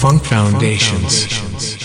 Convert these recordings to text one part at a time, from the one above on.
Funk Foundations. When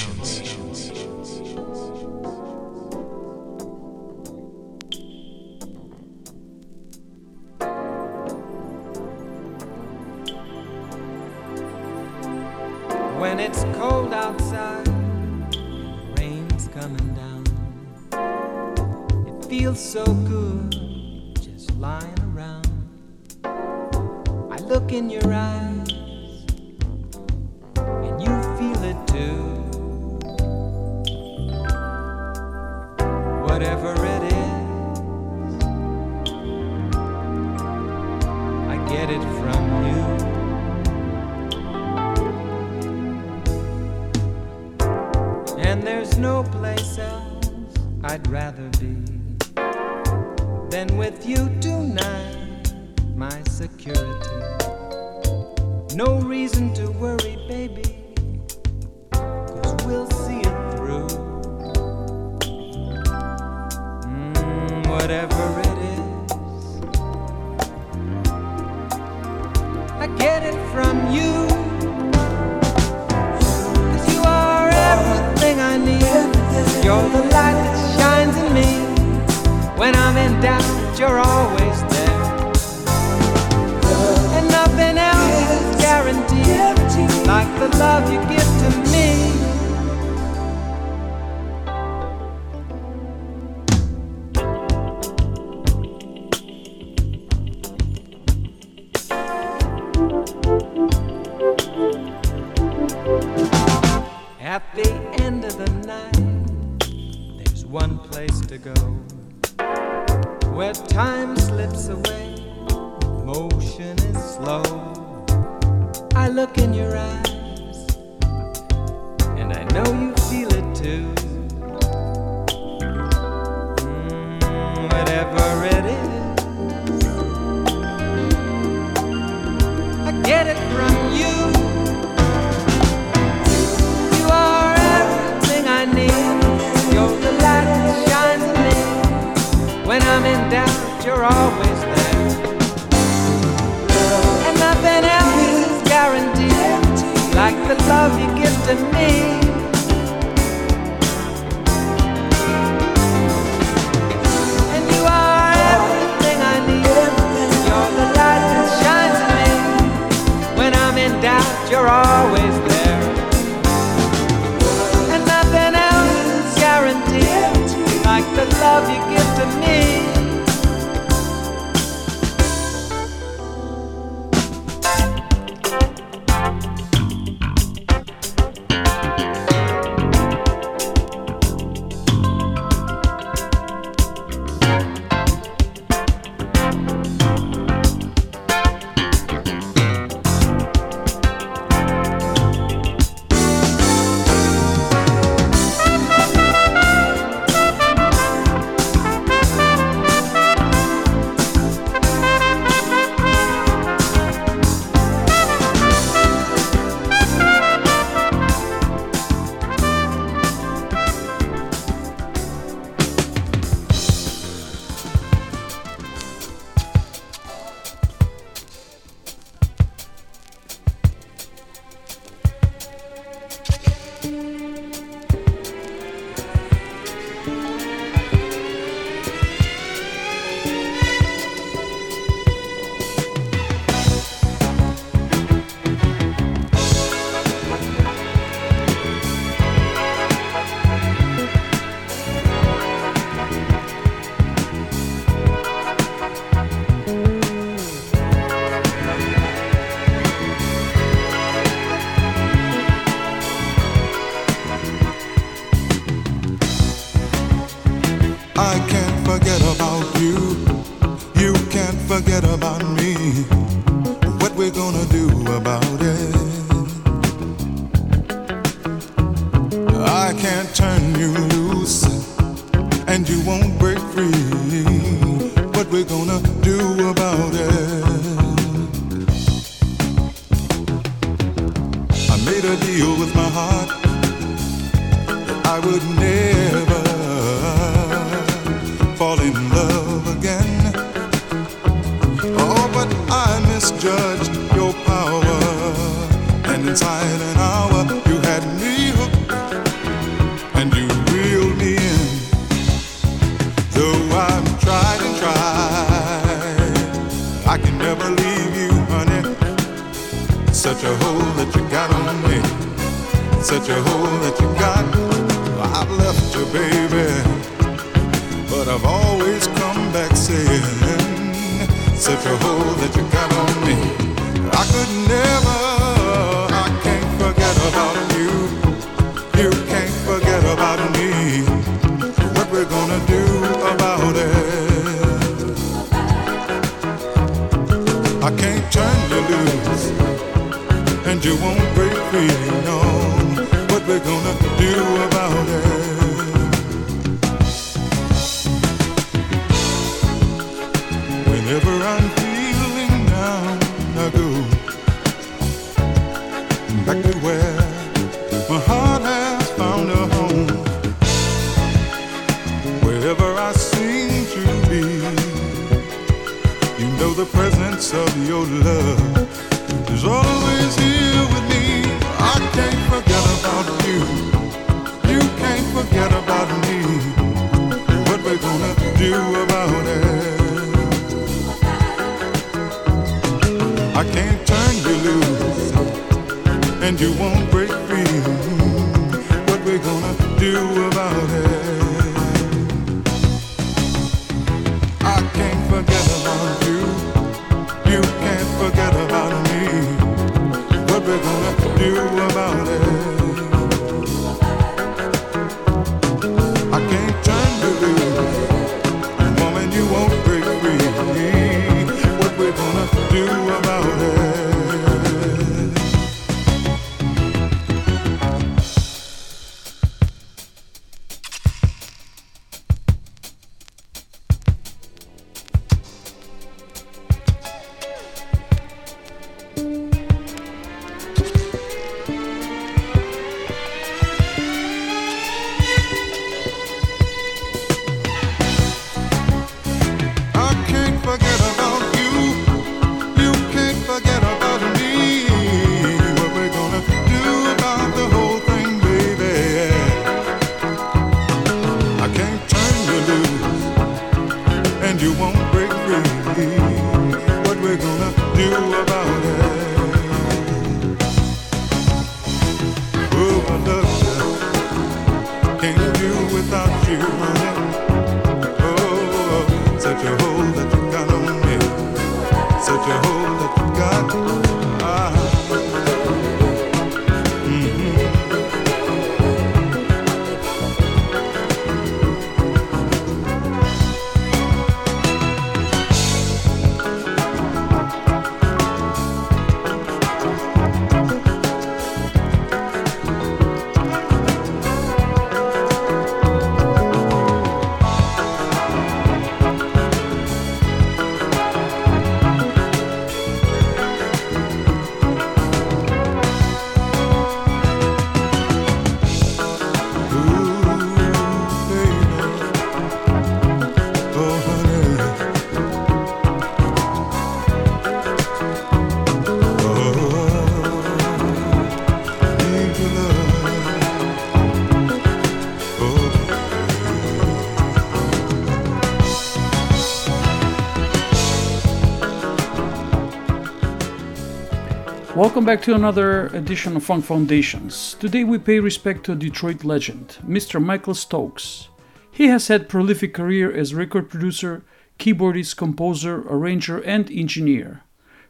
Welcome back to another edition of Funk Foundations. Today we pay respect to a Detroit legend, Mr. Michael Stokes. He has had a prolific career as record producer, keyboardist, composer, arranger, and engineer.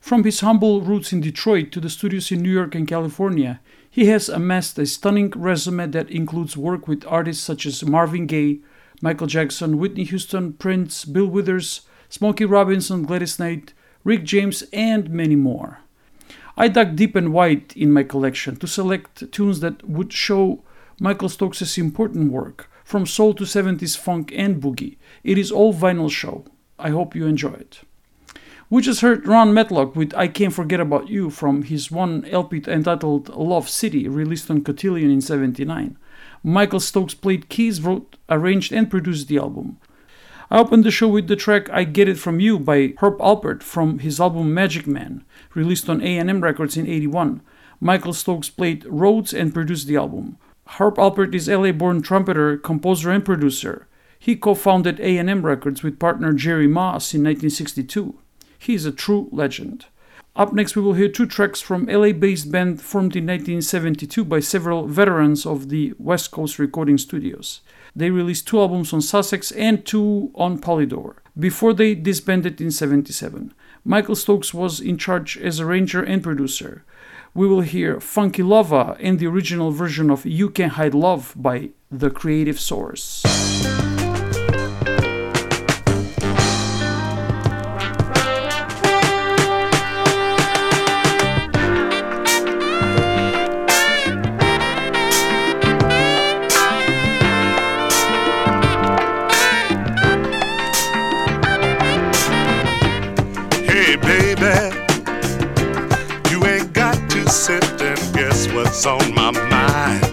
From his humble roots in Detroit to the studios in New York and California, he has amassed a stunning resume that includes work with artists such as Marvin Gaye, Michael Jackson, Whitney Houston, Prince, Bill Withers, Smokey Robinson, Gladys Knight, Rick James, and many more. I dug deep and wide in my collection to select tunes that would show Michael Stokes' important work, from soul to 70s funk and boogie. It is all vinyl show. I hope you enjoy it. We just heard Ron Matlock with I Can't Forget About You from his one LP entitled Love City, released on Cotillion in 79. Michael Stokes played keys, wrote, arranged, and produced the album. I opened the show with the track I Get It From You by Herb Alpert from his album Magic Man, released on A&M Records in 81. Michael Stokes played Rhodes and produced the album. Herb Alpert is LA-born trumpeter, composer, and producer. He co-founded A&M Records with partner Jerry Moss in 1962. He is a true legend. Up next, we will hear two tracks from LA-based band formed in 1972 by several veterans of the West Coast recording studios. They released two albums on Sussex and two on Polydor before they disbanded in 77. Michael Stokes was in charge as arranger and producer. We will hear Funky Lava and the original version of You Can Hide Love by The Creative Source. sit and guess what's on my mind.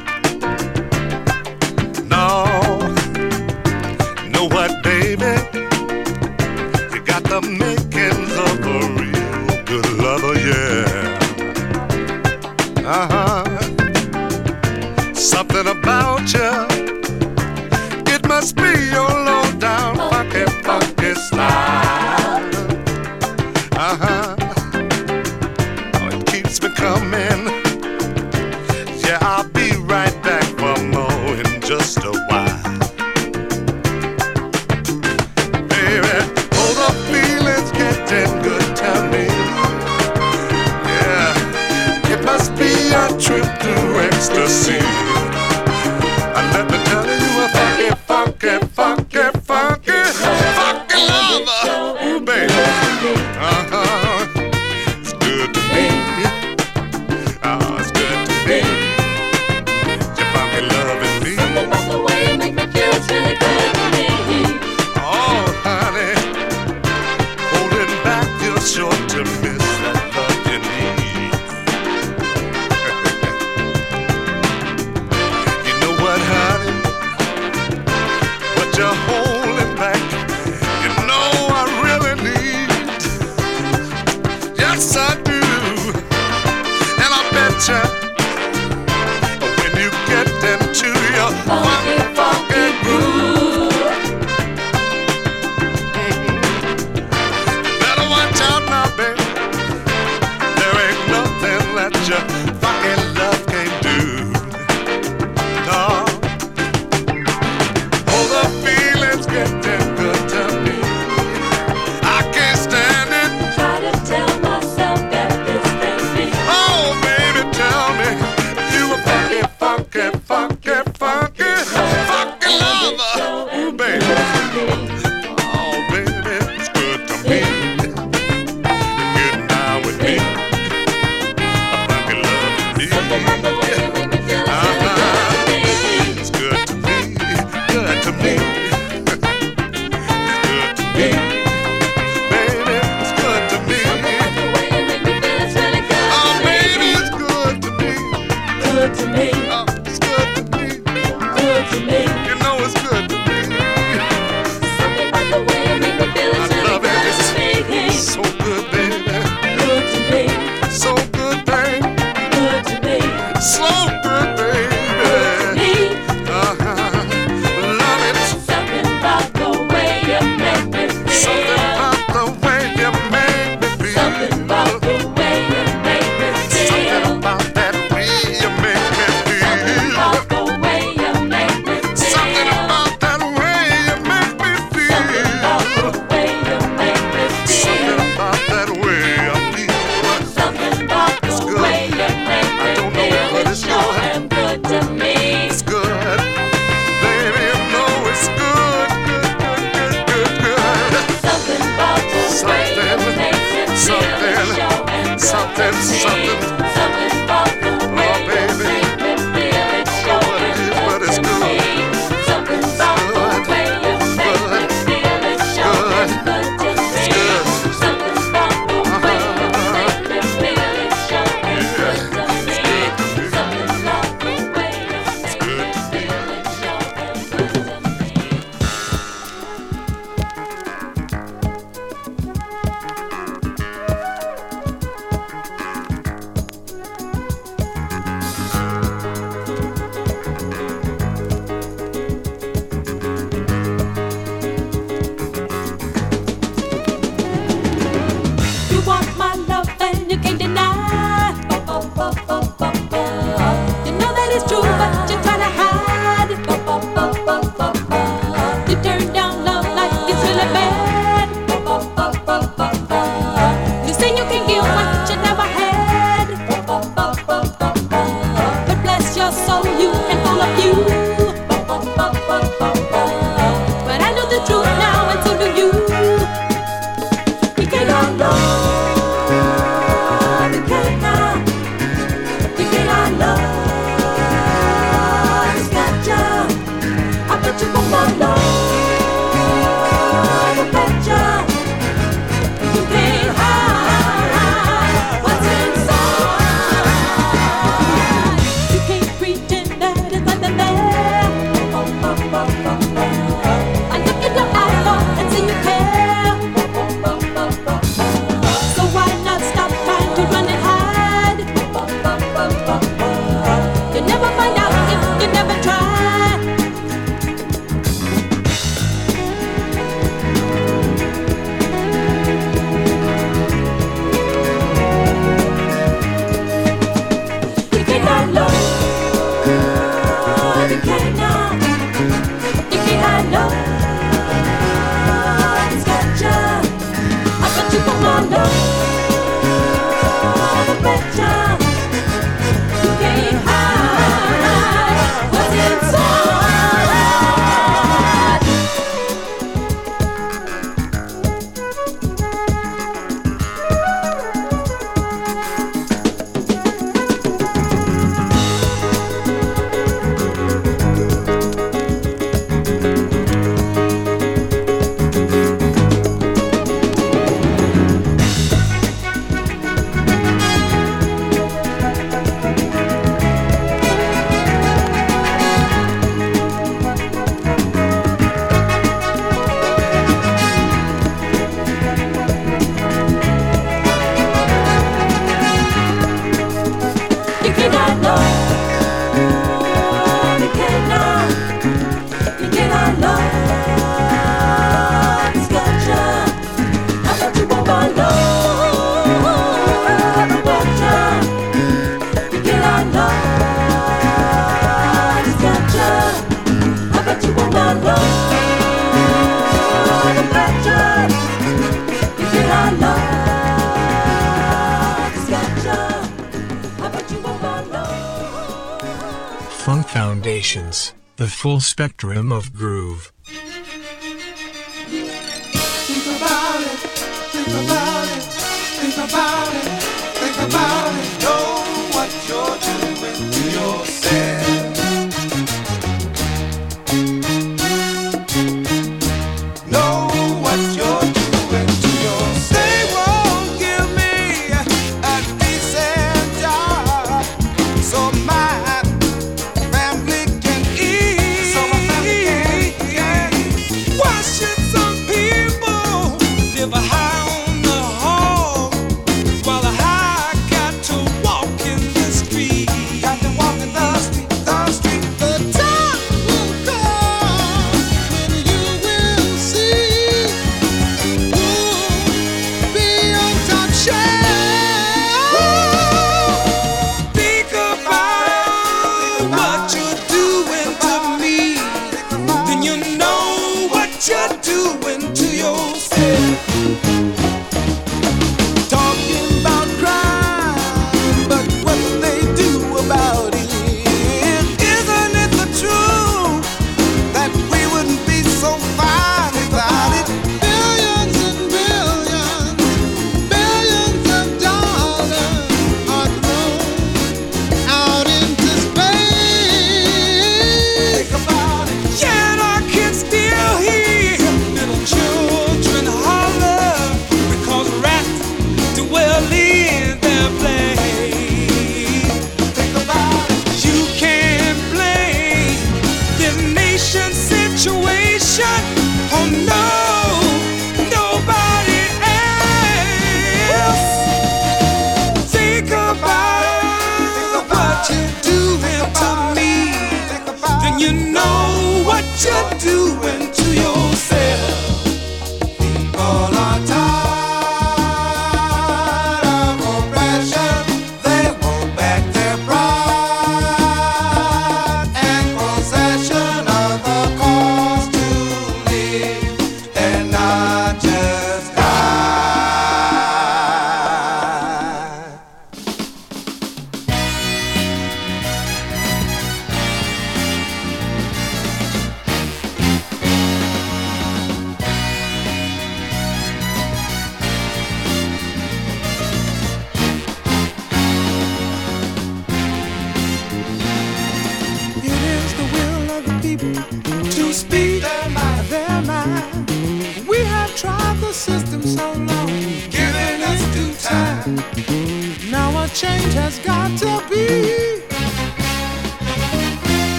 spectrum of groups.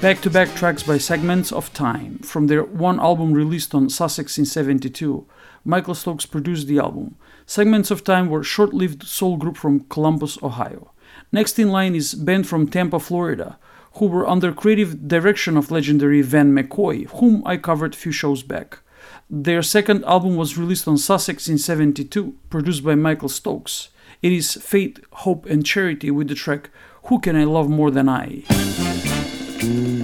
back to back tracks by Segments of Time from their one album released on Sussex in 72. Michael Stokes produced the album. Segments of Time were a short lived soul group from Columbus, Ohio. Next in line is band from Tampa, Florida, who were under creative direction of legendary Van McCoy, whom I covered a few shows back. Their second album was released on Sussex in 72, produced by Michael Stokes. It is Faith, Hope and Charity with the track Who Can I Love More Than I? Mm.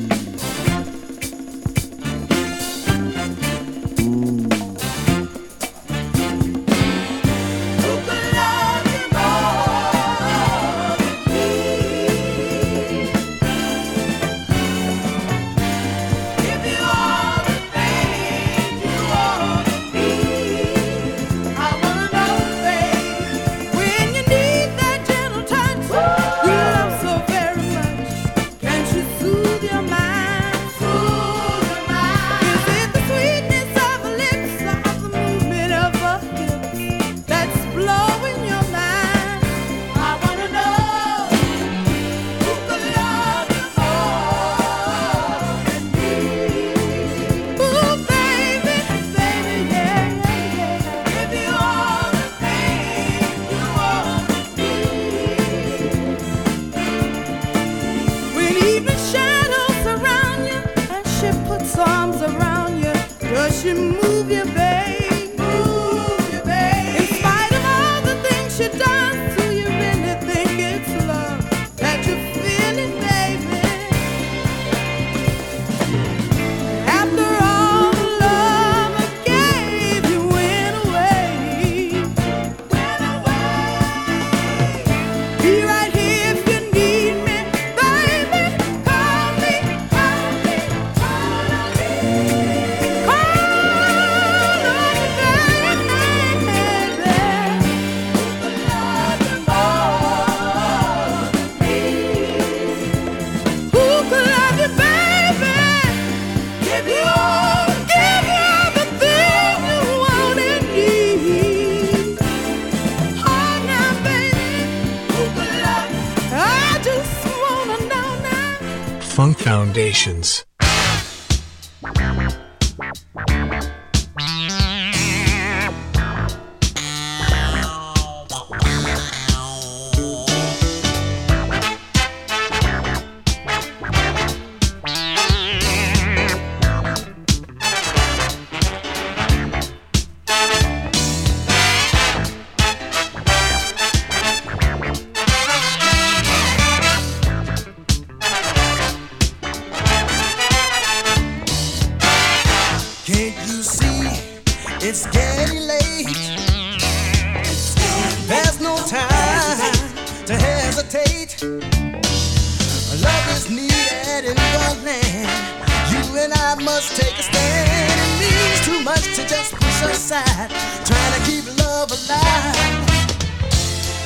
other trying to keep love alive.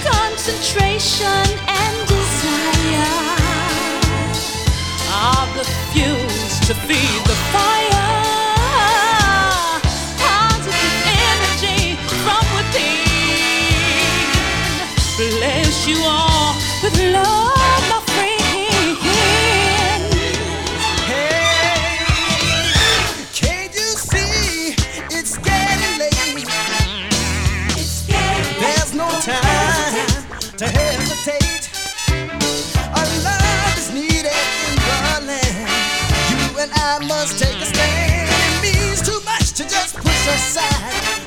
Concentration and desire are the fuels to feed. I must take a stand. It means too much to just push aside.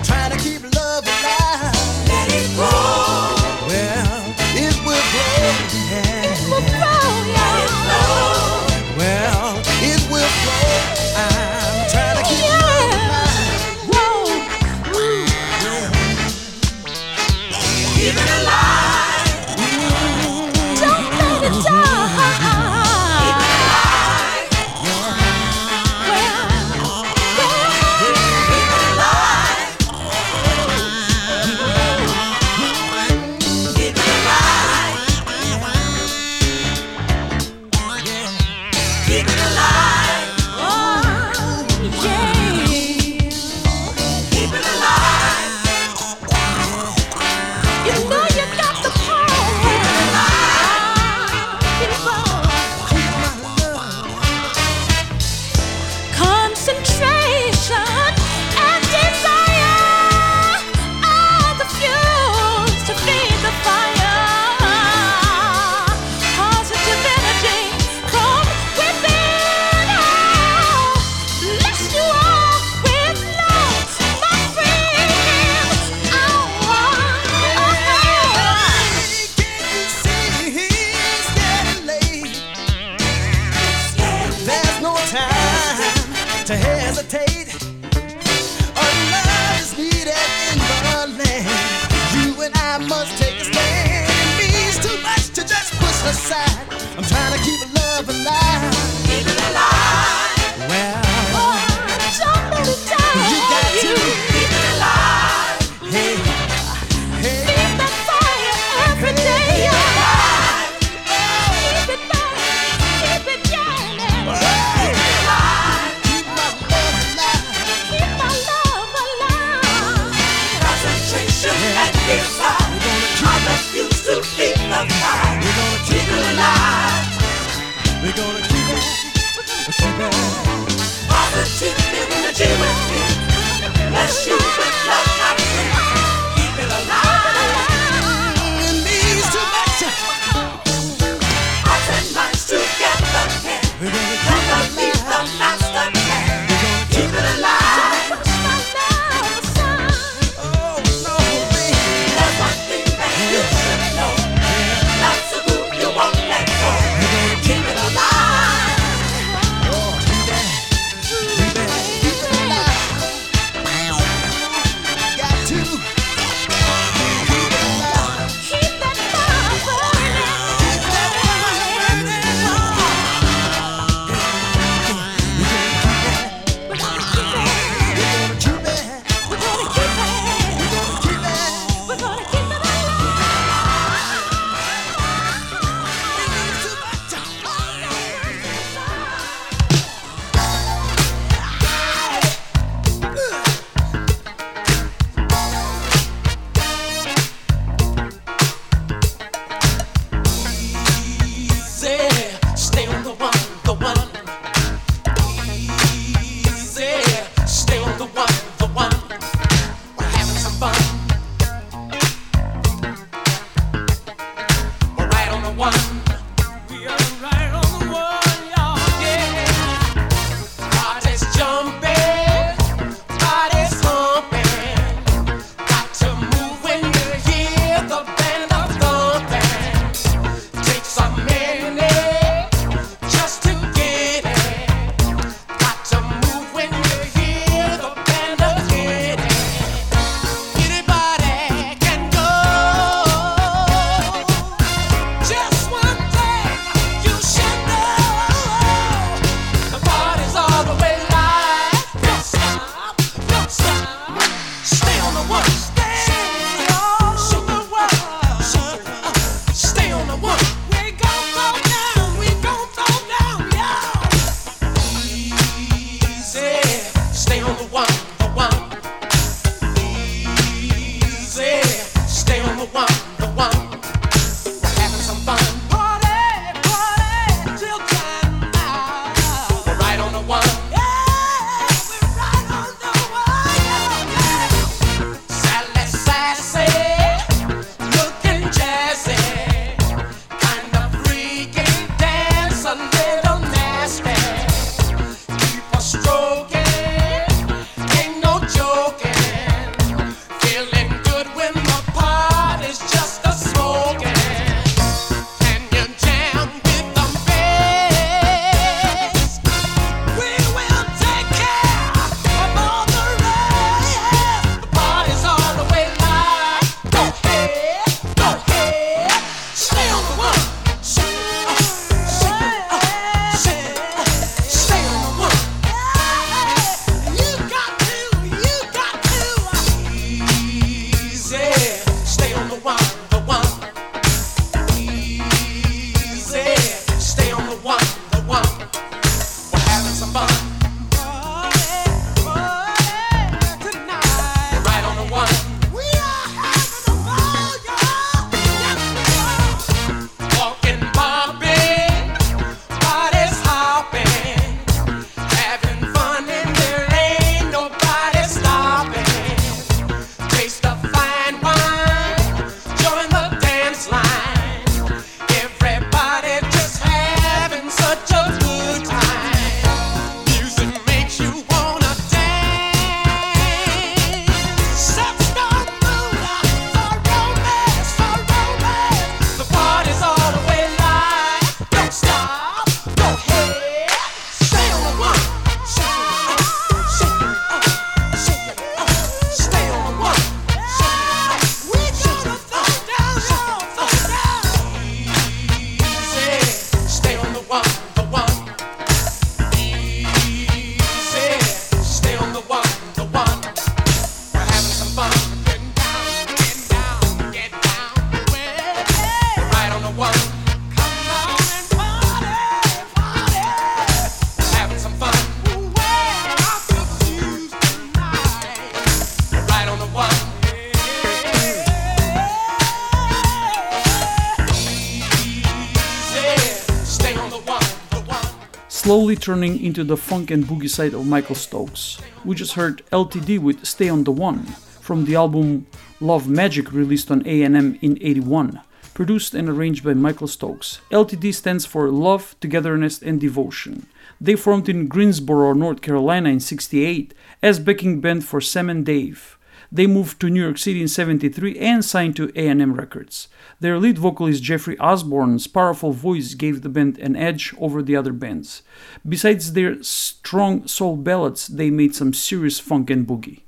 Turning into the funk and boogie side of Michael Stokes. We just heard LTD with Stay on the One from the album Love Magic released on A&M in 81, produced and arranged by Michael Stokes. LTD stands for Love, Togetherness and Devotion. They formed in Greensboro, North Carolina in 68 as backing band for Sam and Dave. They moved to New York City in 73 and signed to A&M Records. Their lead vocalist Jeffrey Osborne's powerful voice gave the band an edge over the other bands. Besides their strong soul ballads, they made some serious funk and boogie.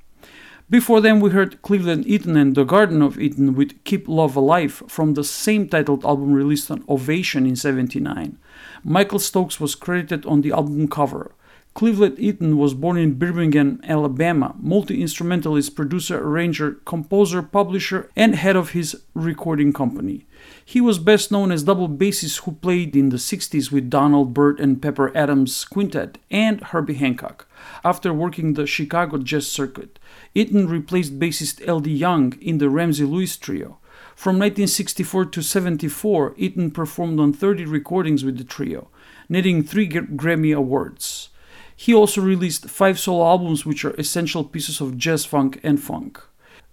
Before them, we heard Cleveland Eaton and The Garden of Eden with Keep Love Alive from the same titled album released on Ovation in 79. Michael Stokes was credited on the album cover. Cleveland Eaton was born in Birmingham, Alabama, multi instrumentalist, producer, arranger, composer, publisher, and head of his recording company. He was best known as double bassist who played in the 60s with Donald Byrd and Pepper Adams Quintet and Herbie Hancock. After working the Chicago jazz circuit, Eaton replaced bassist Eldee Young in the Ramsey Lewis trio. From 1964 to 74, Eaton performed on 30 recordings with the trio, netting three Grammy Awards. He also released five solo albums, which are essential pieces of jazz funk and funk.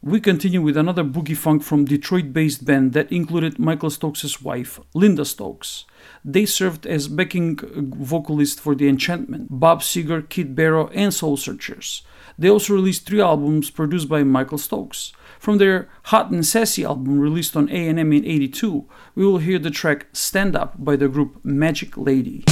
We continue with another boogie funk from Detroit based band that included Michael Stokes' wife, Linda Stokes. They served as backing vocalist for The Enchantment, Bob Seger, Kid Barrow, and Soul Searchers. They also released three albums produced by Michael Stokes. From their Hot and Sassy album released on A&M in 82, we will hear the track Stand Up by the group Magic Lady.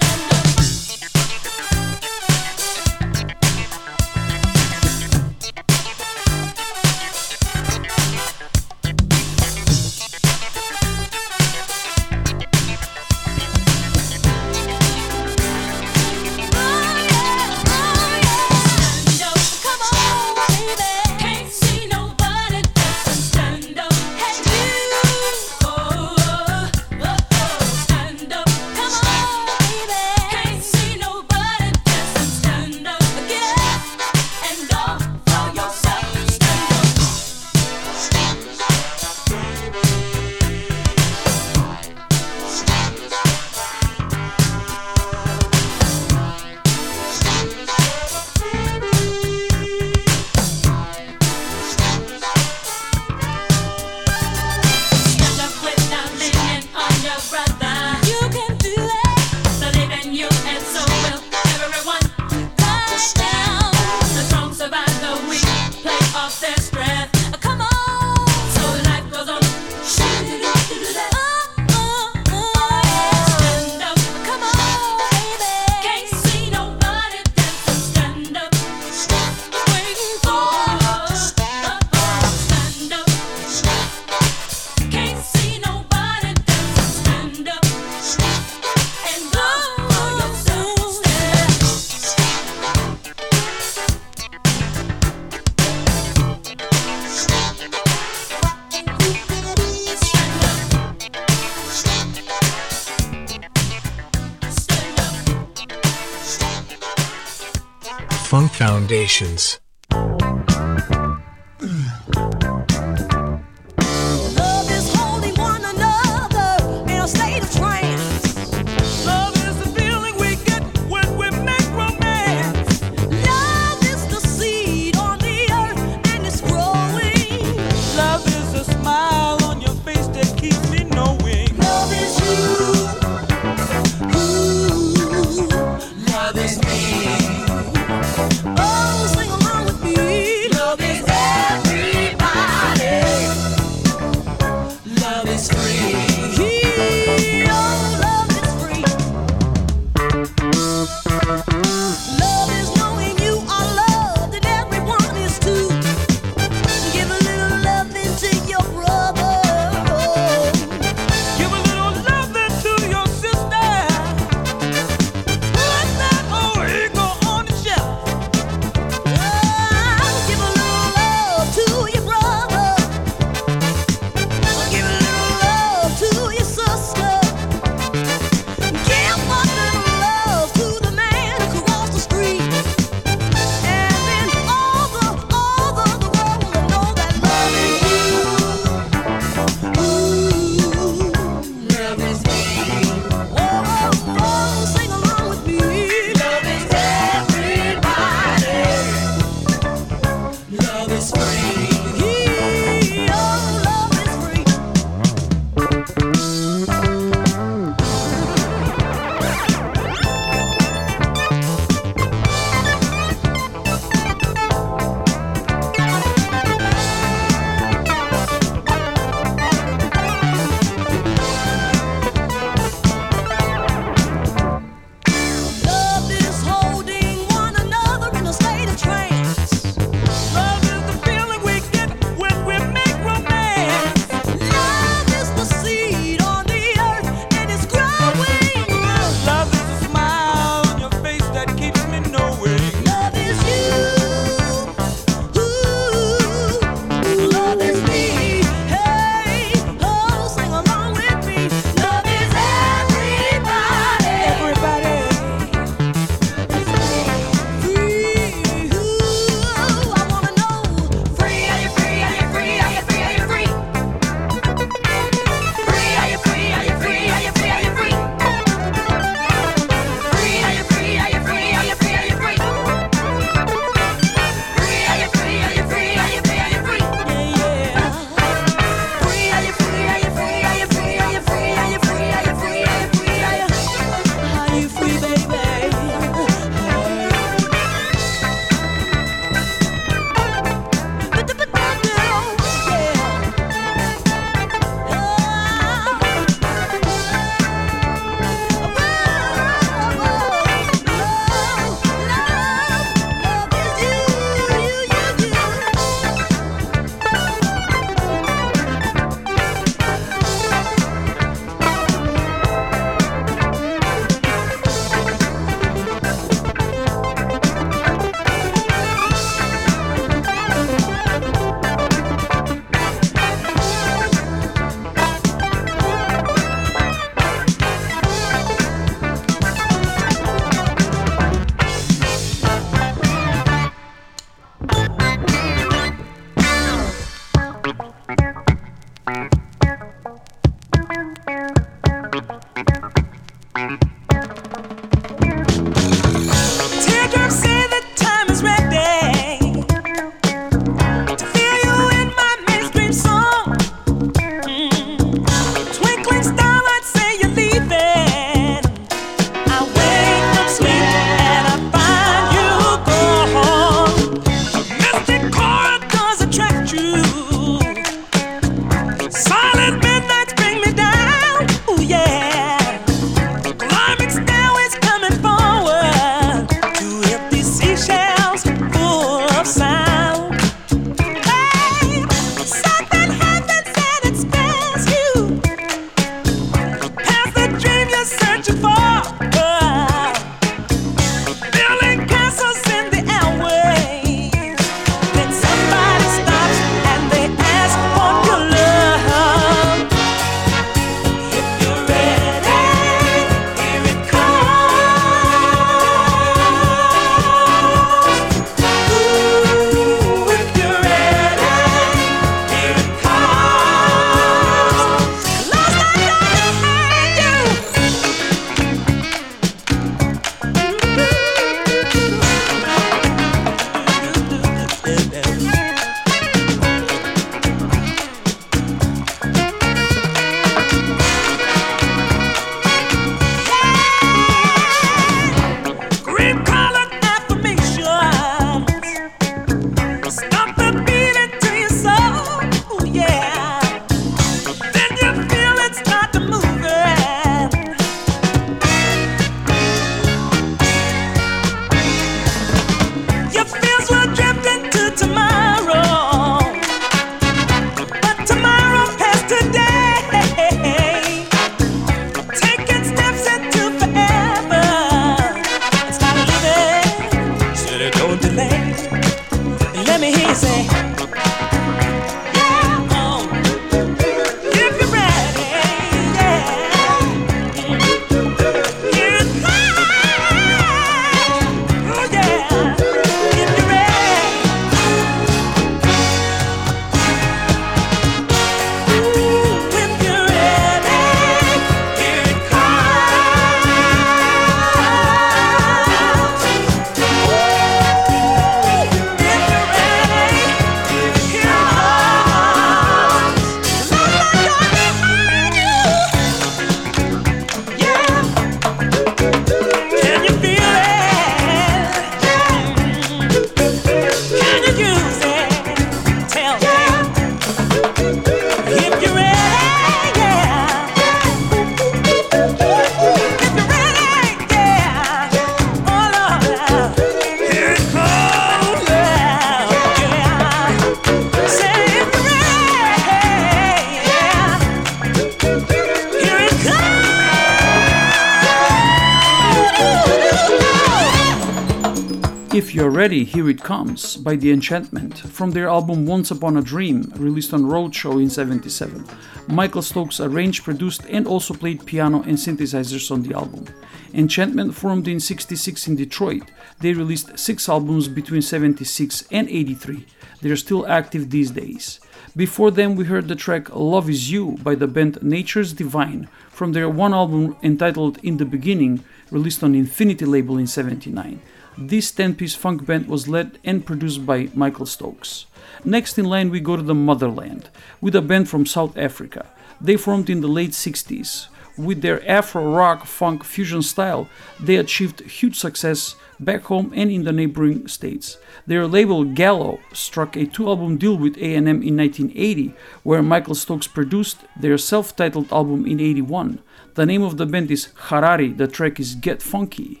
Ready, Here It Comes by The Enchantment from their album Once Upon a Dream, released on Roadshow in 77. Michael Stokes arranged, produced, and also played piano and synthesizers on the album. Enchantment formed in 66 in Detroit. They released six albums between 76 and 83. They're still active these days. Before them, we heard the track Love Is You by the band Nature's Divine from their one album entitled In the Beginning, released on Infinity label in 79. This 10 piece funk band was led and produced by Michael Stokes. Next in line, we go to the motherland with a band from South Africa. They formed in the late 60s. With their Afro rock funk fusion style, they achieved huge success back home and in the neighboring states. Their label Gallo struck a two-album deal with A&M in 1980, where Michael Stokes produced their self-titled album in 81. The name of the band is Harari, the track is Get Funky.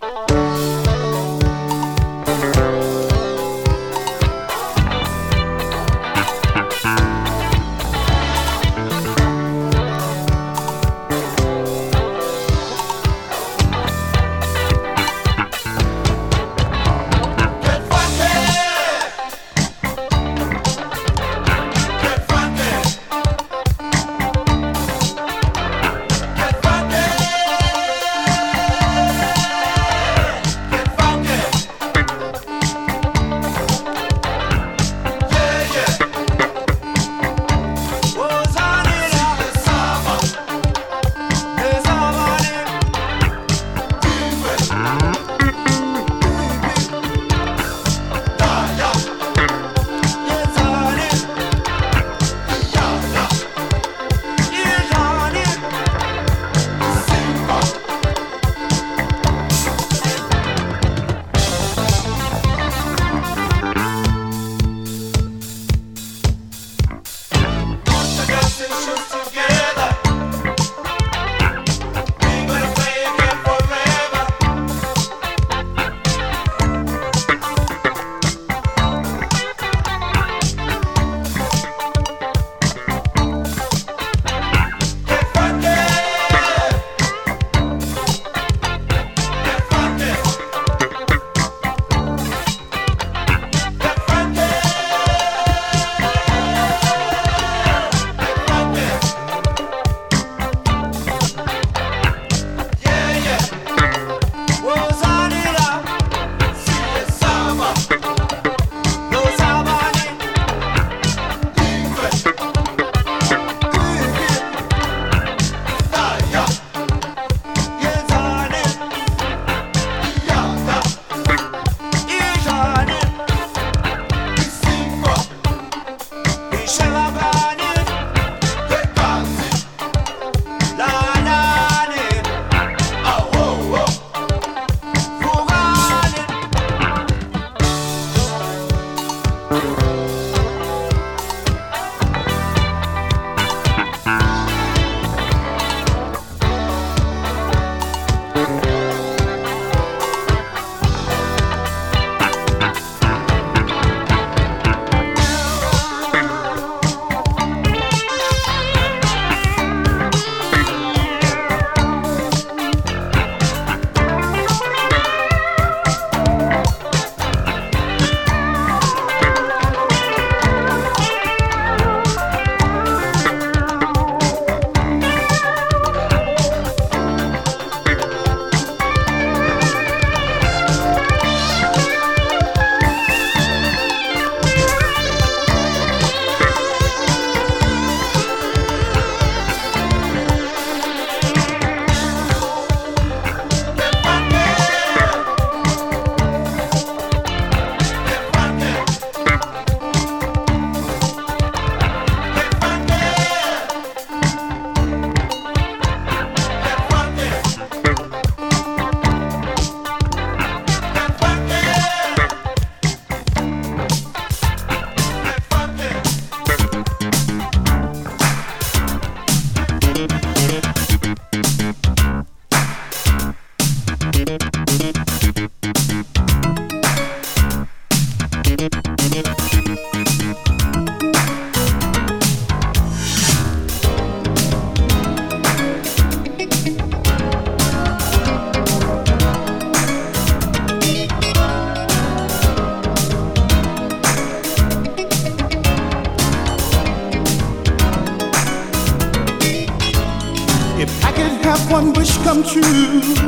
True,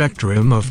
spectrum of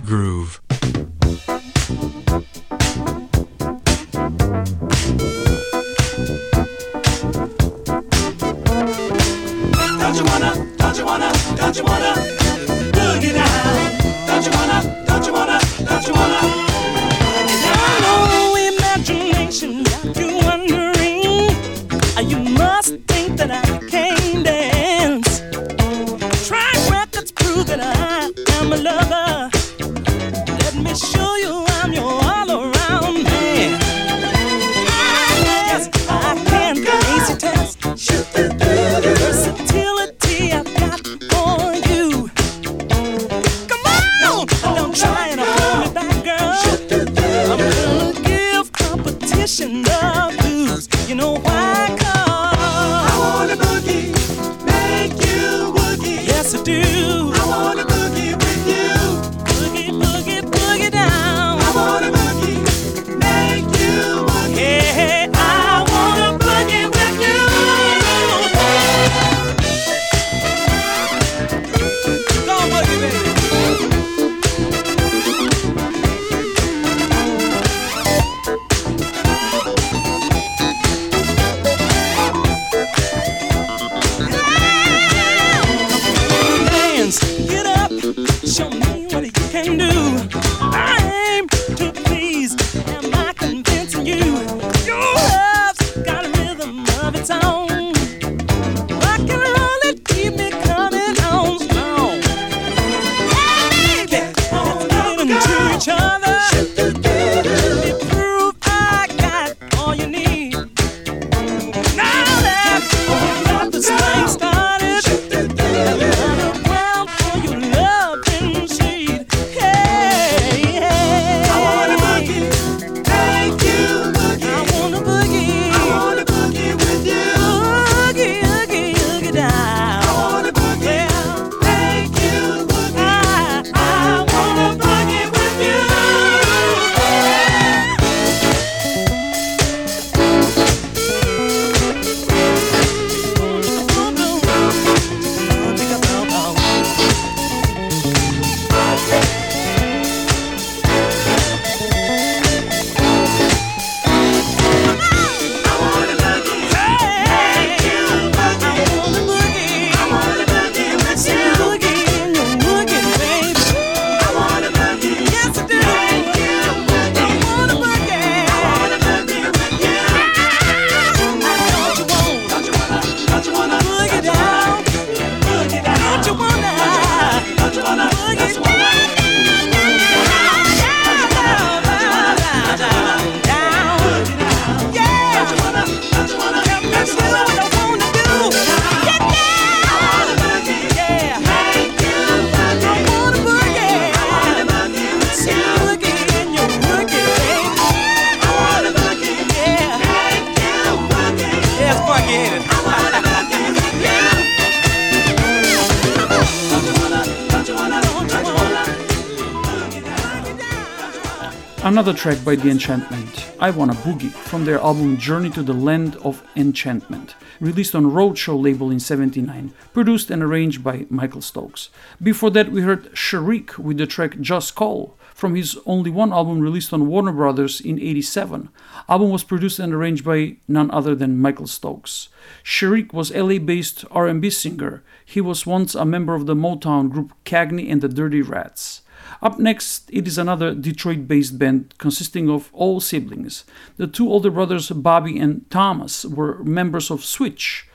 Another track by The Enchantment, I Wanna Boogie, from their album Journey to the Land of Enchantment, released on Roadshow label in 79, produced and arranged by Michael Stokes. Before that, we heard Sherrick with the track Just Call, from his only one album released on Warner Brothers in 87. Album was produced and arranged by none other than Michael Stokes. Sherrick was LA-based R&B singer. He was once a member of the Motown group Cagney and the Dirty Rats. Up next, it is another Detroit based band consisting of all siblings. The two older brothers, Bobby and Thomas, were members of Switch.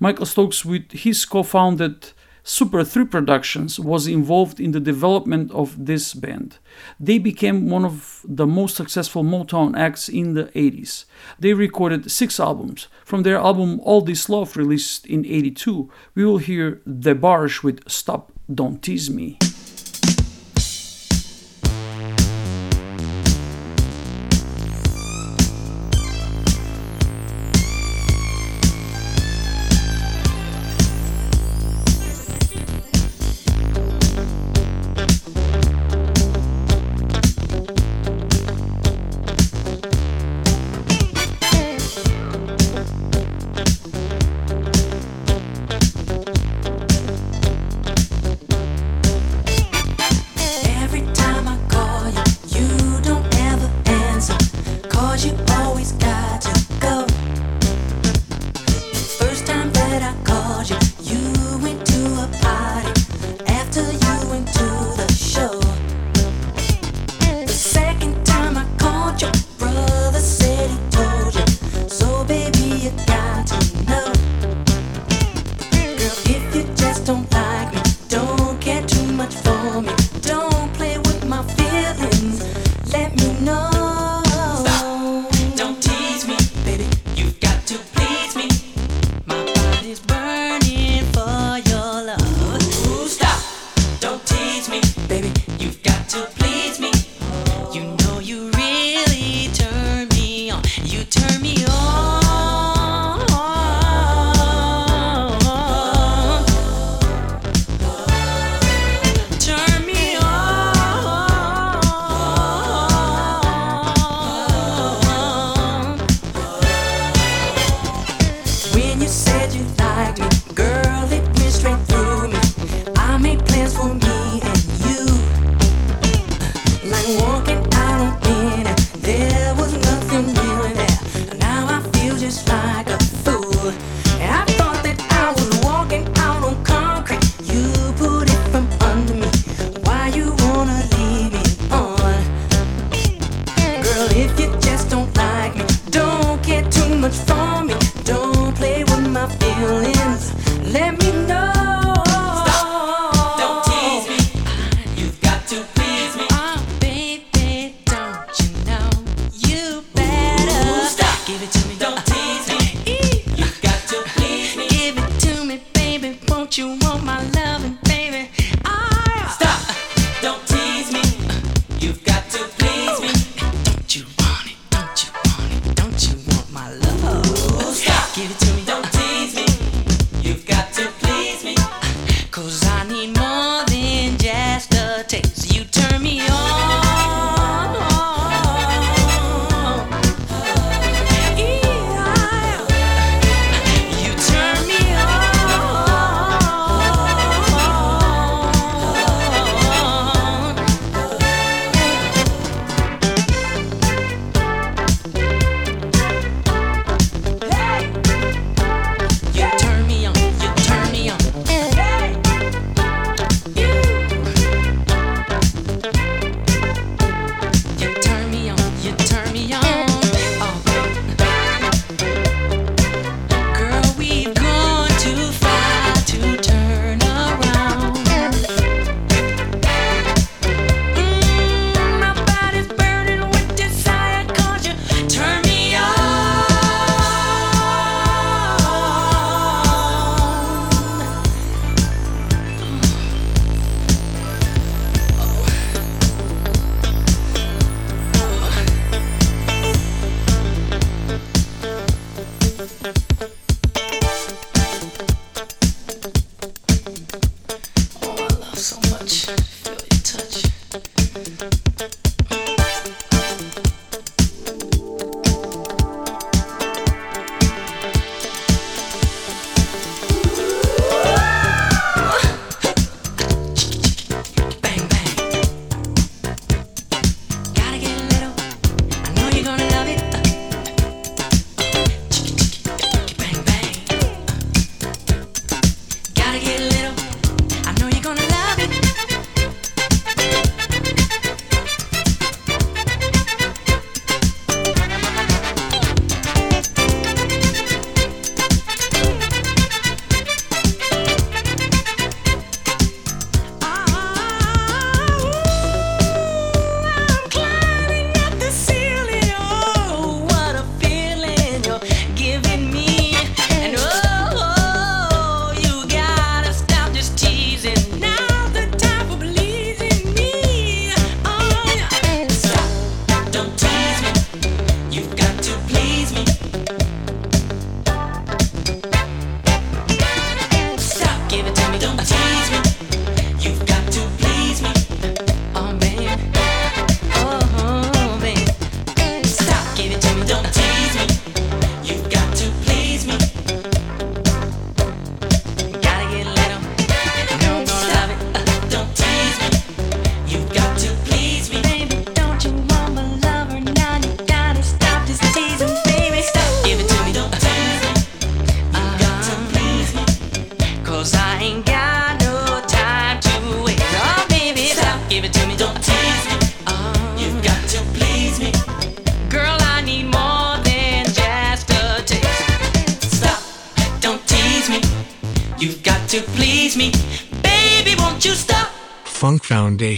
Michael Stokes, with his co founded Super 3 Productions, was involved in the development of this band. They became one of the most successful Motown acts in the 80s. They recorded six albums. From their album All This Love, released in 82, we will hear DeBarge with Stop, Don't Tease Me.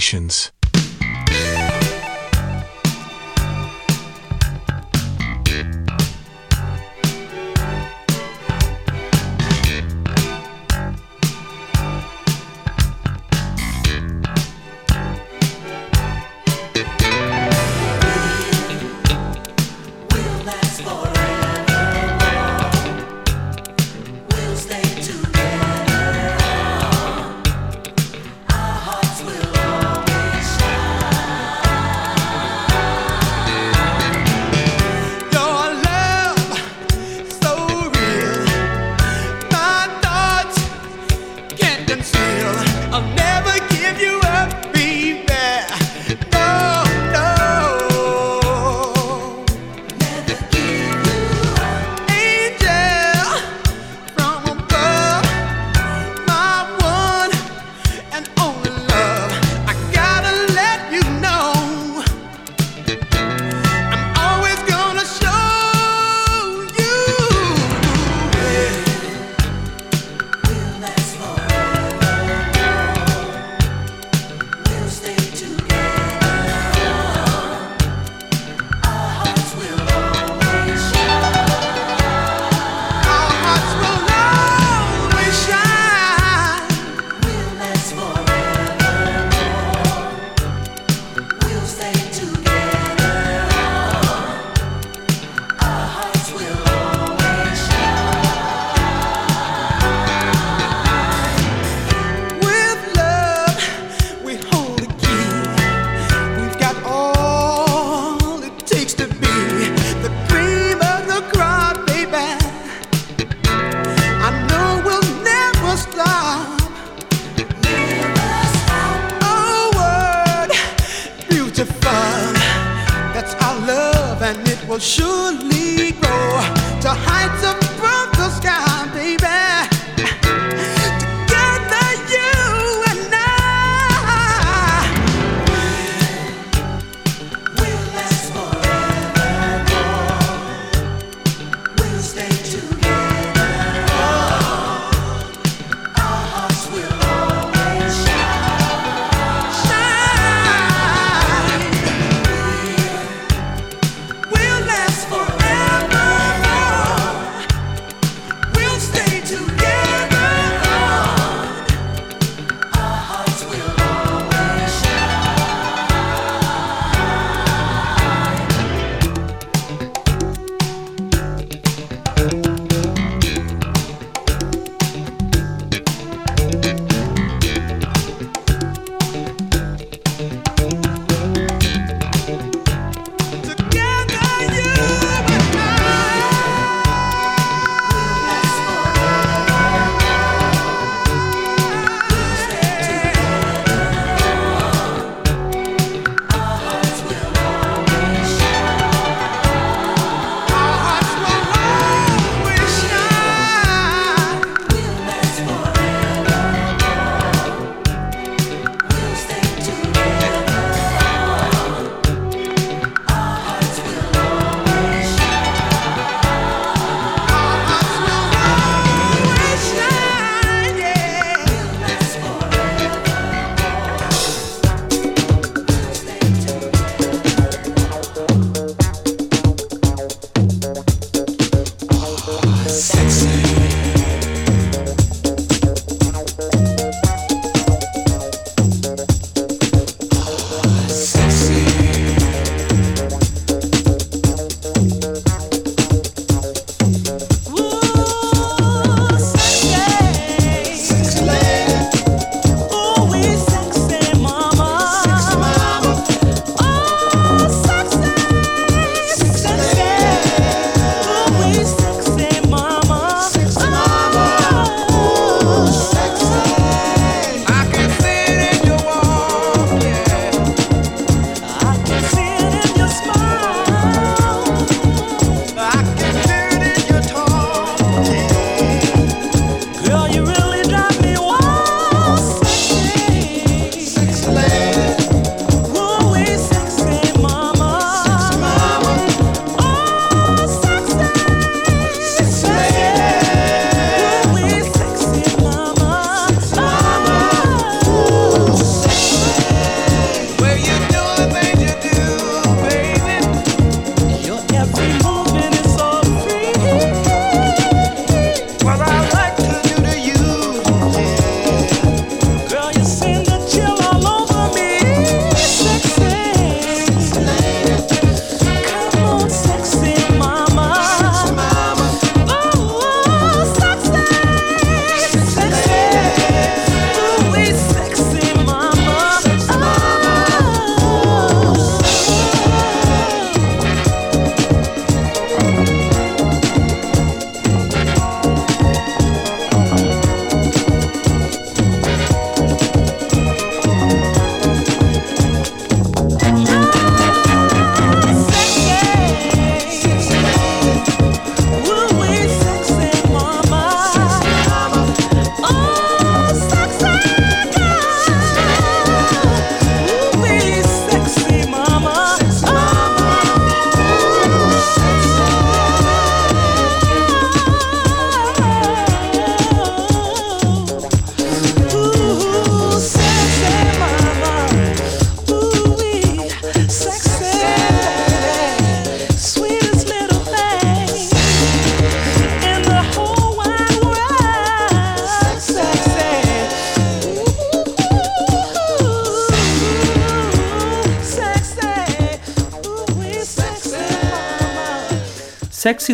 Foundations.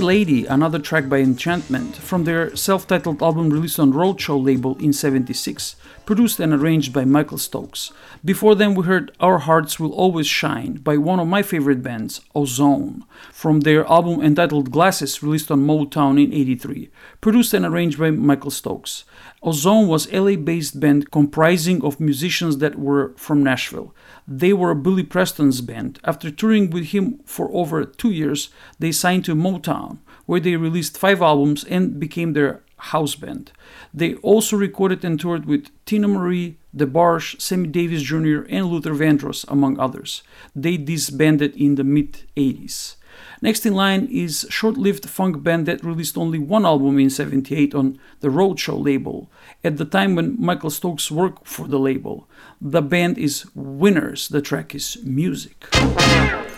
Lady, another track by Enchantment from their self titled album released on Roadshow label in 76, produced and arranged by Michael Stokes. Before then, we heard Our Hearts Will Always Shine by one of my favorite bands, Ozone, from their album entitled Glasses, released on Motown in 83, produced and arranged by Michael Stokes. Ozone was LA based band comprising of musicians that were from Nashville. They were Billy Preston's band. After touring with him for over two years, they signed to Motown, where they released five albums and became their house band. They also recorded and toured with Teena Marie, DeBarge, Sammy Davis Jr., and Luther Vandross, among others. They disbanded in the mid 80s. Next in line is short-lived funk band that released only one album in 78 on the Roadshow label, at the time when Michael Stokes worked for the label. The band is Winners. The track is Music. Music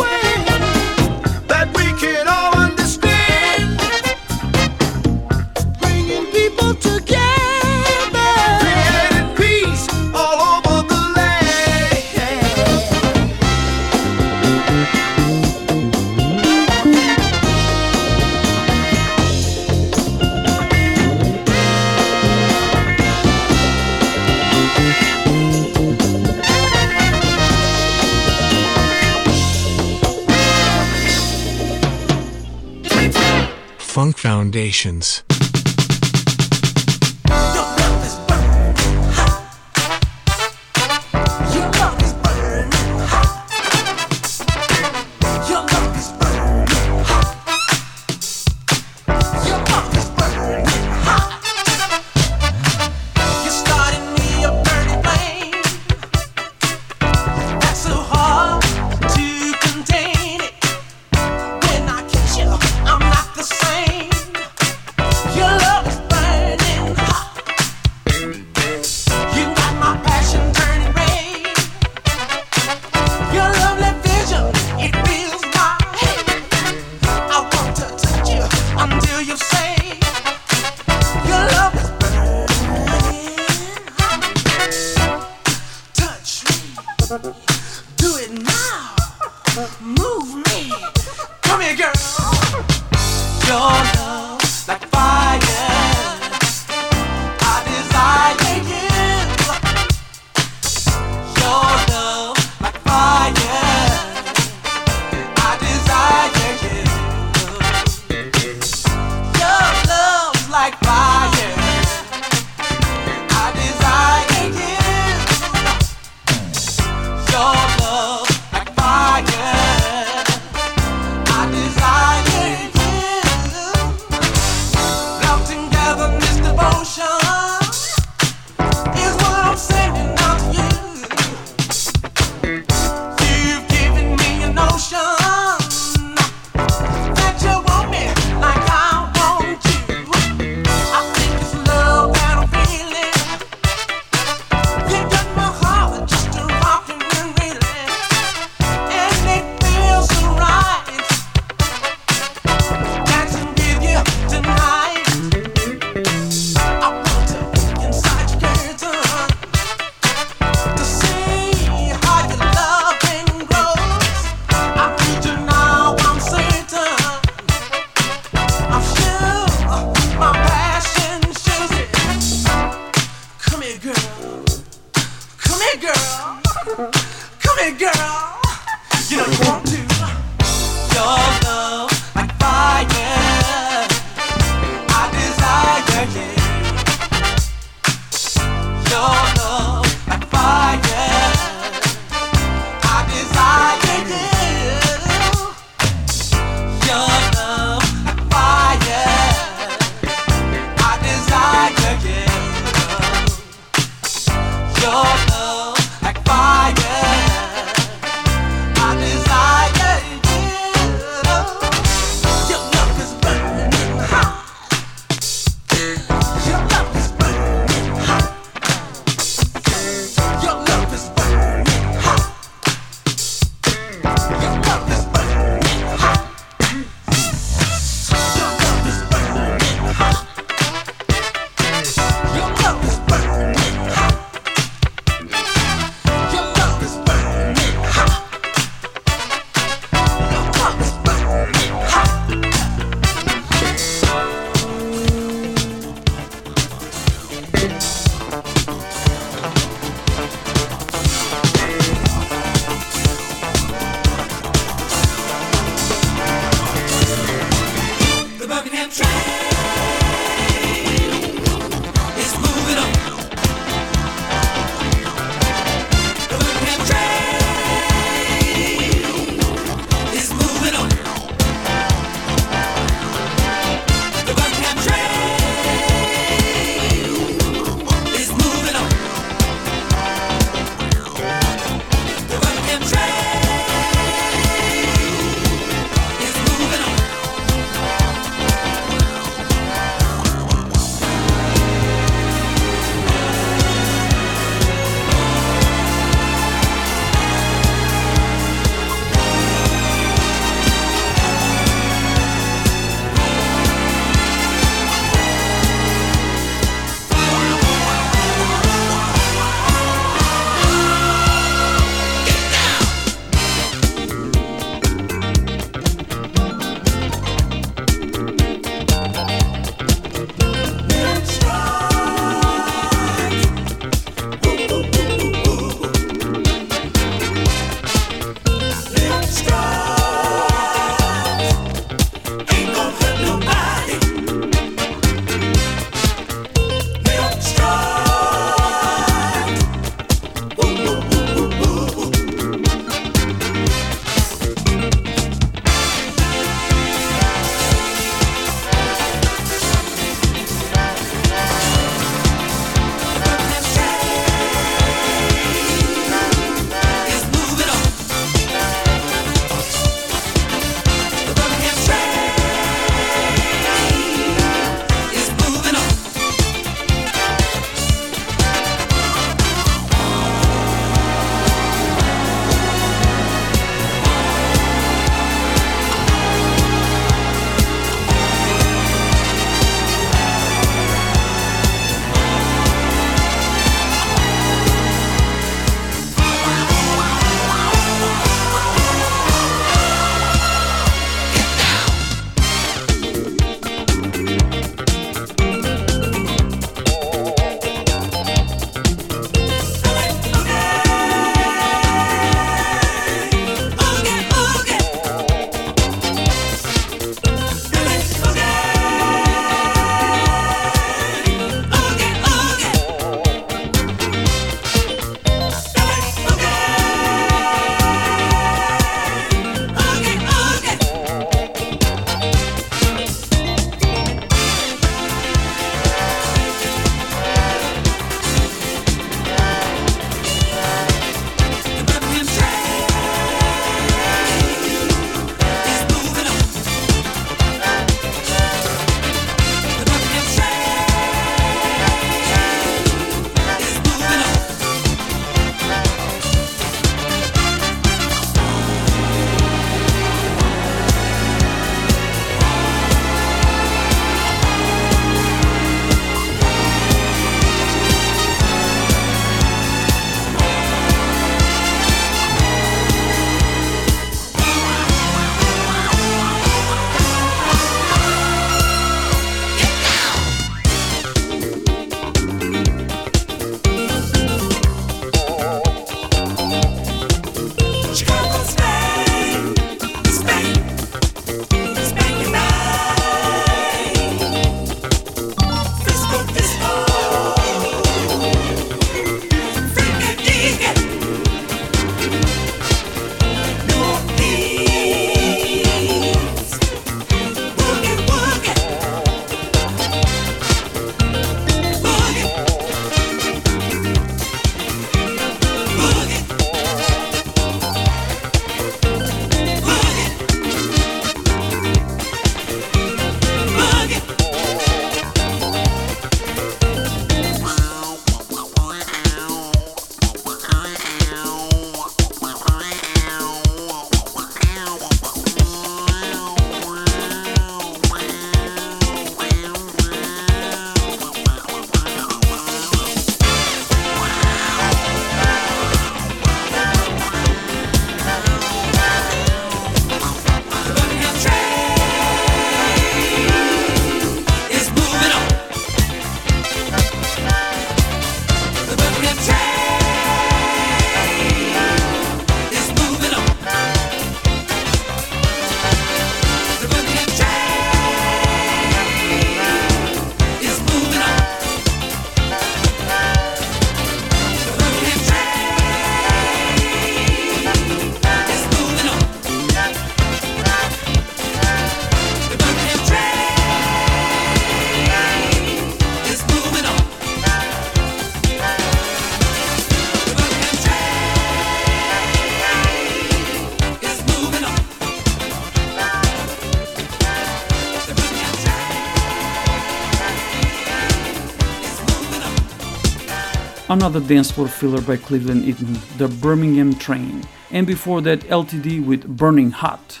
another dance floor filler by Cleveland Eaton, The Birmingham Train, and before that LTD with Burning Hot.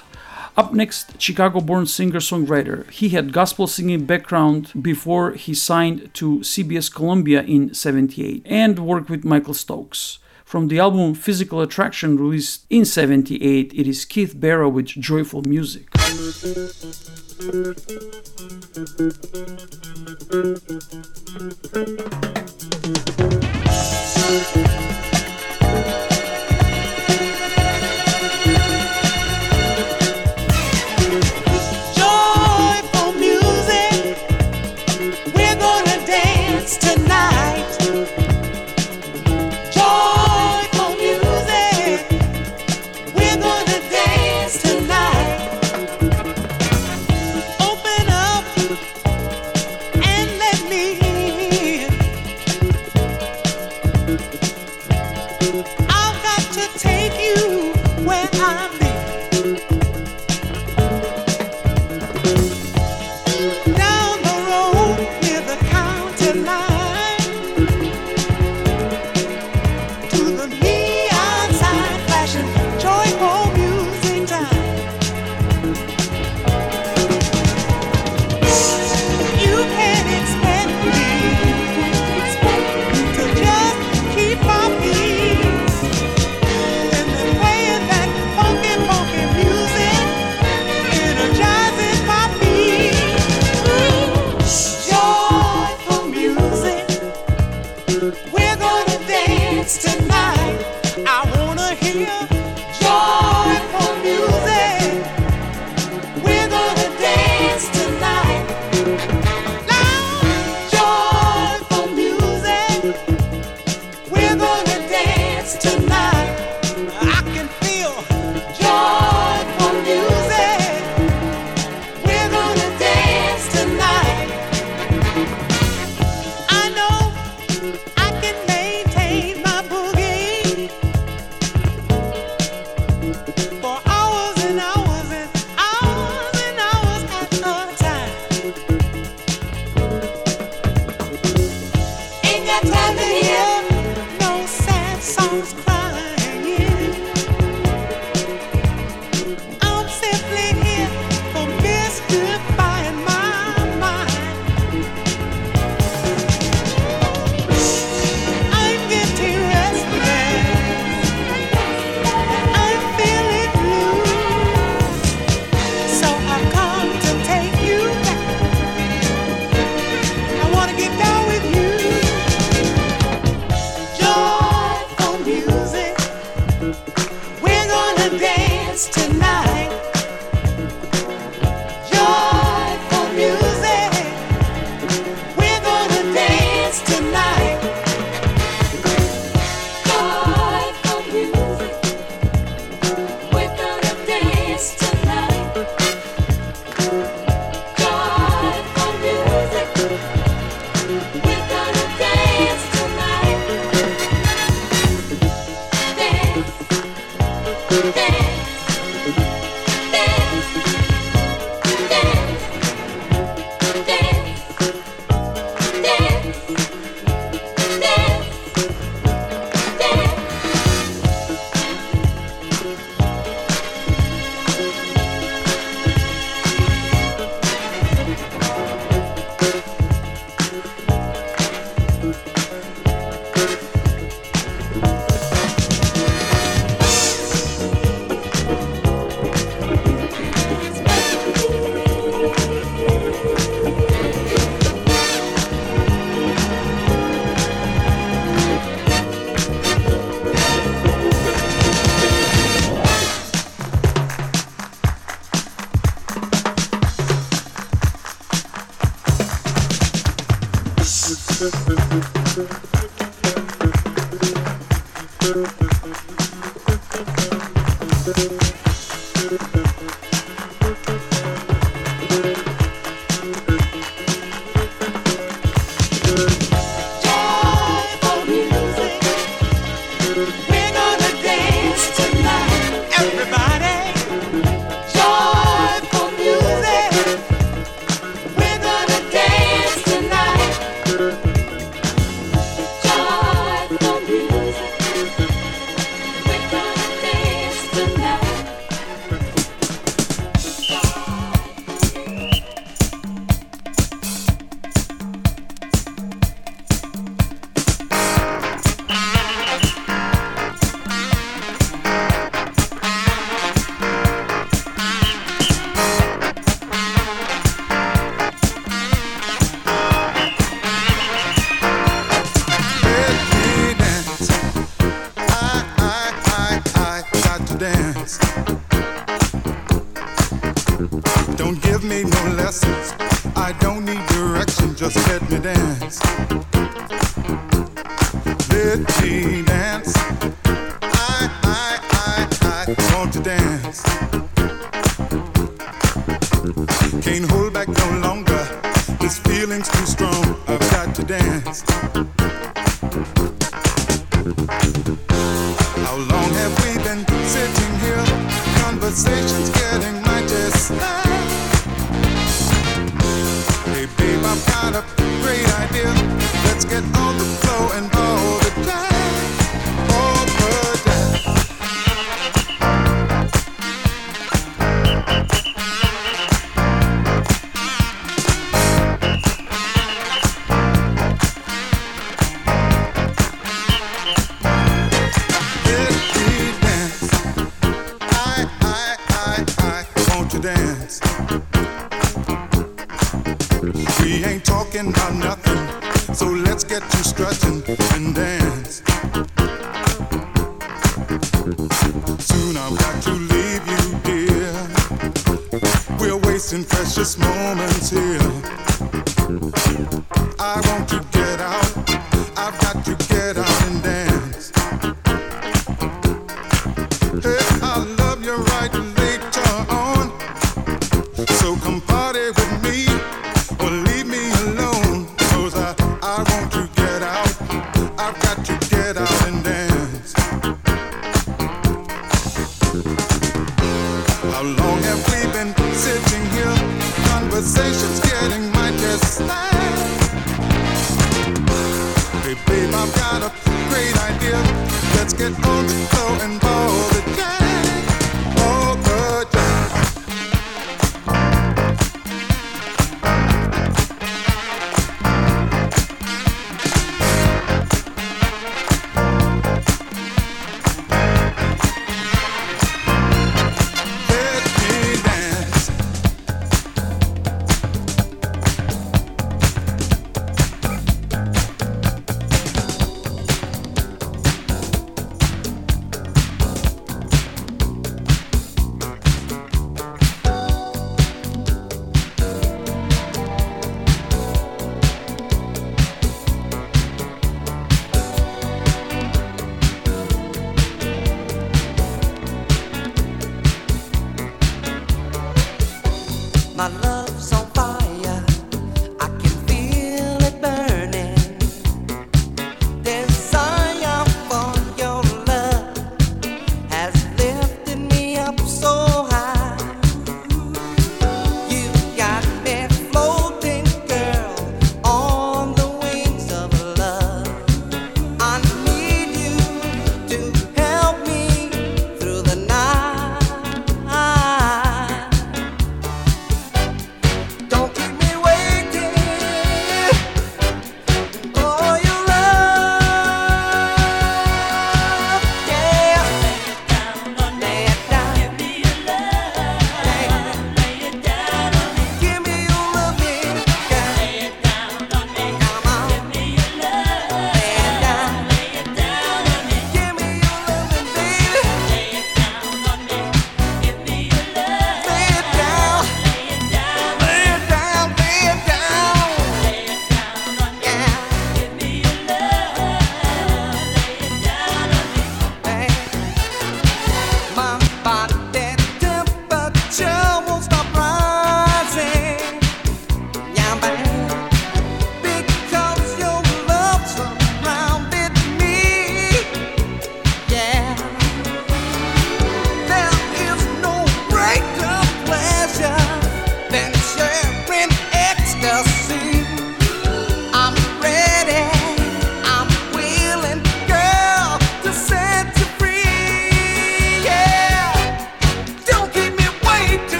Up next, Chicago born singer songwriter. He had gospel singing background before he signed to CBS Columbia in 78 and worked with Michael Stokes. From the album Physical Attraction, released in 78, it is Keith Barrow with Joyful Music.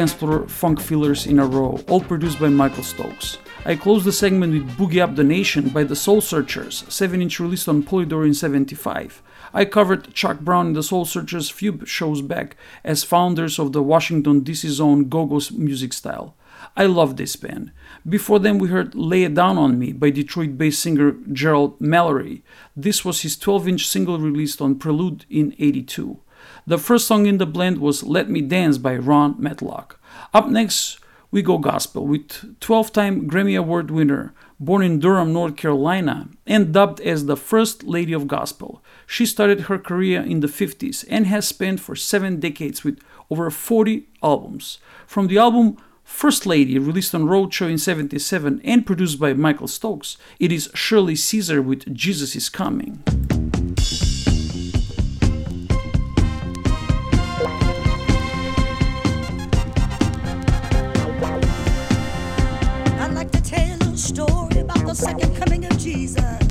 Dance floor funk fillers in a row, all produced by Michael Stokes. I closed the segment with Boogie Up the Nation by the Soul Searchers, 7 inch released on Polydor in 75. I covered Chuck Brown and the Soul Searchers few shows back as founders of the Washington DC zone go go music style. I love this band. Before them, we heard Lay It Down on Me by Detroit based singer Gerald Mallory. This was his 12 inch single released on Prelude in 82. The first song in the blend was Let Me Dance by Ron Matlock. Up next, we go gospel with 12 time Grammy Award winner, born in Durham, North Carolina, and dubbed as the First Lady of Gospel. She started her career in the 50s and has spent for seven decades with over 40 albums. From the album First Lady, released on Roadshow in 77 and produced by Michael Stokes, it is Shirley Caesar with Jesus is Coming. Second coming of Jesus.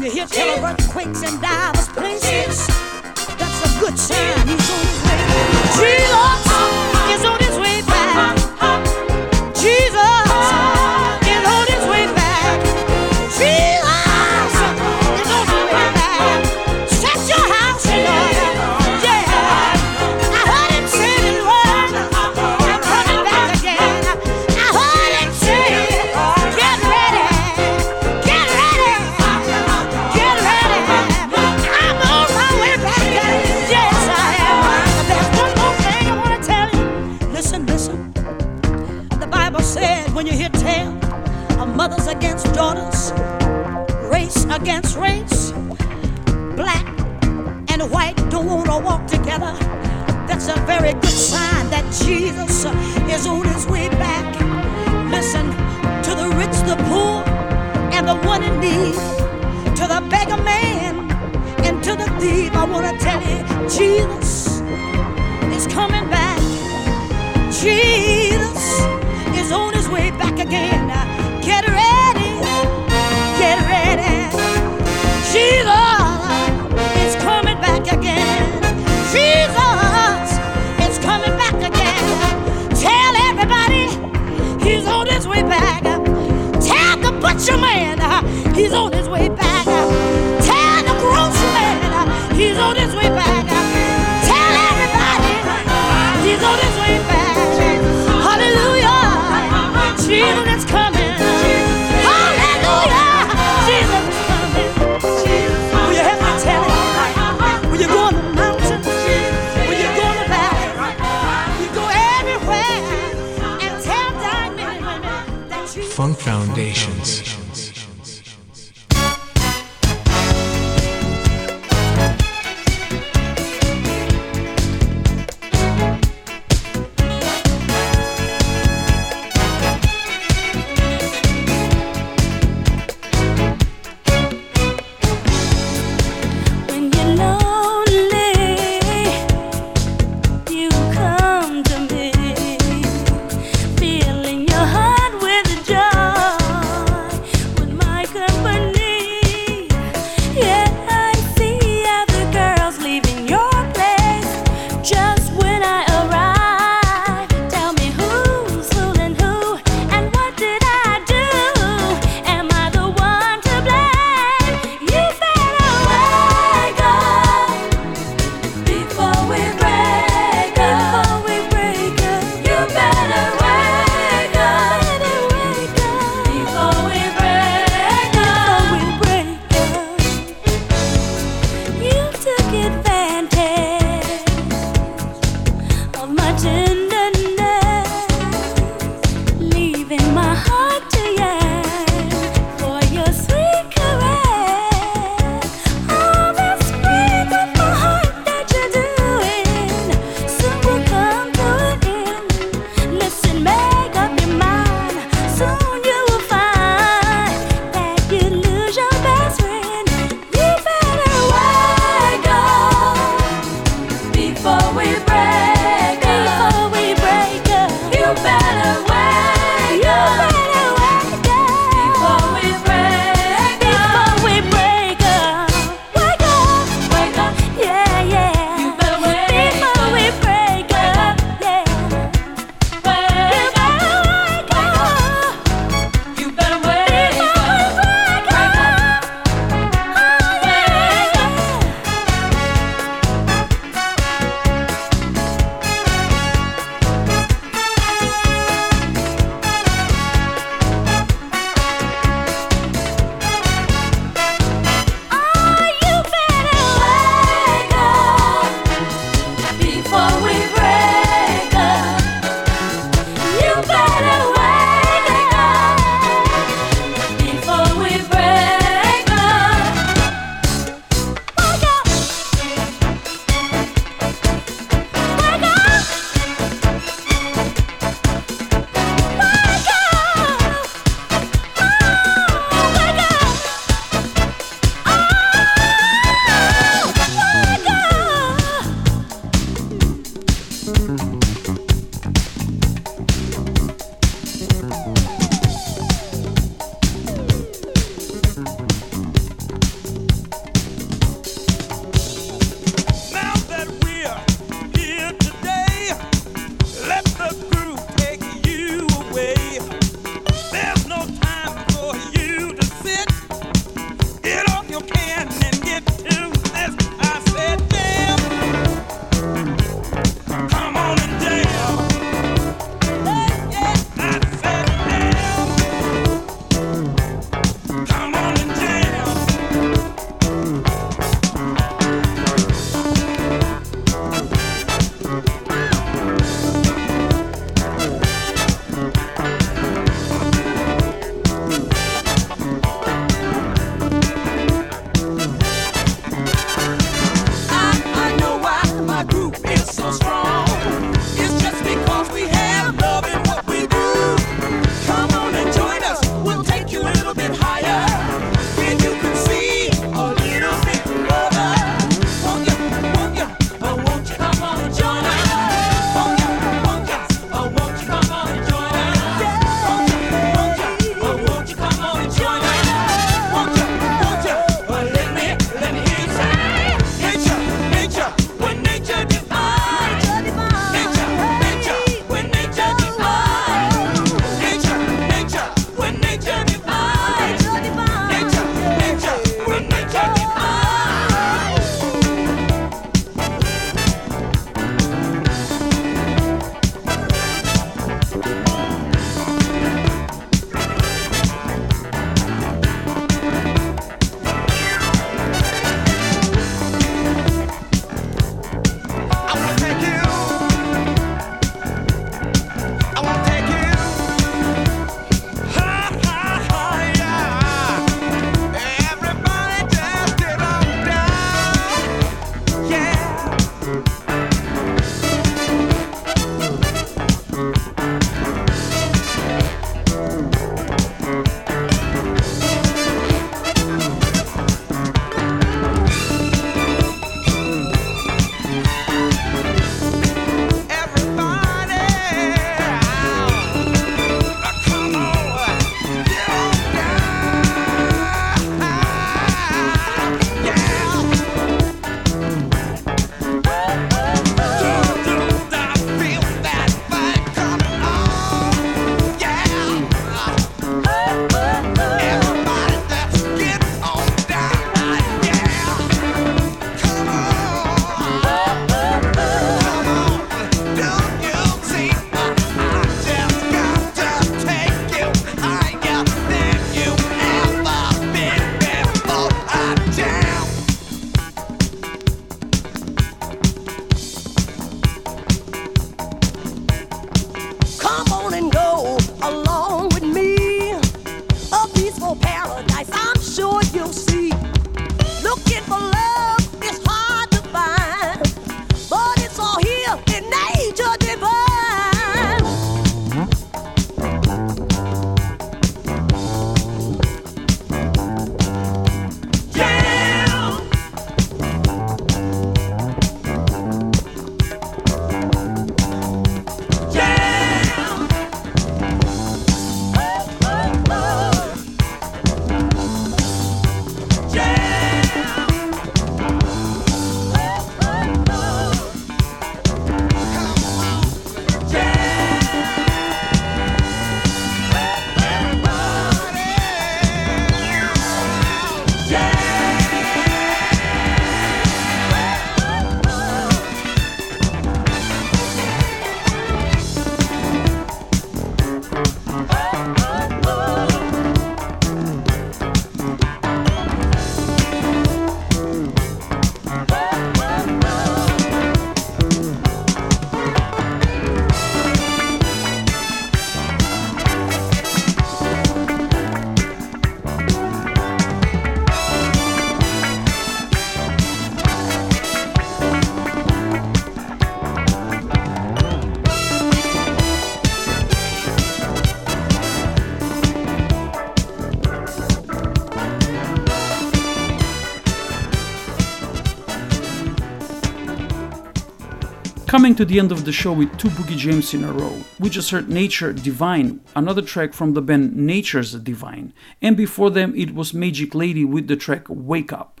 Coming to the end of the show with two Boogie James in a row. We just heard Nature Divine, another track from the band Nature's Divine, and before them it was Magic Lady with the track Wake Up.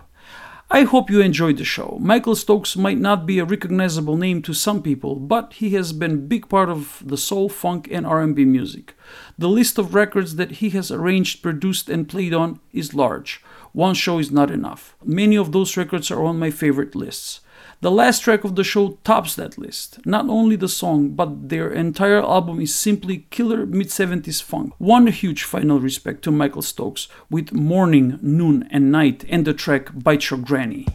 I hope you enjoyed the show. Michael Stokes might not be a recognizable name to some people, but he has been a big part of the soul, funk and R&B music. The list of records that he has arranged, produced and played on is large. One show is not enough. Many of those records are on my favorite lists. The last track of the show tops that list. Not only the song, but their entire album is simply killer mid 70s funk. One huge final respect to Michael Stokes with Morning, Noon, and Night and the track Bite Your Granny.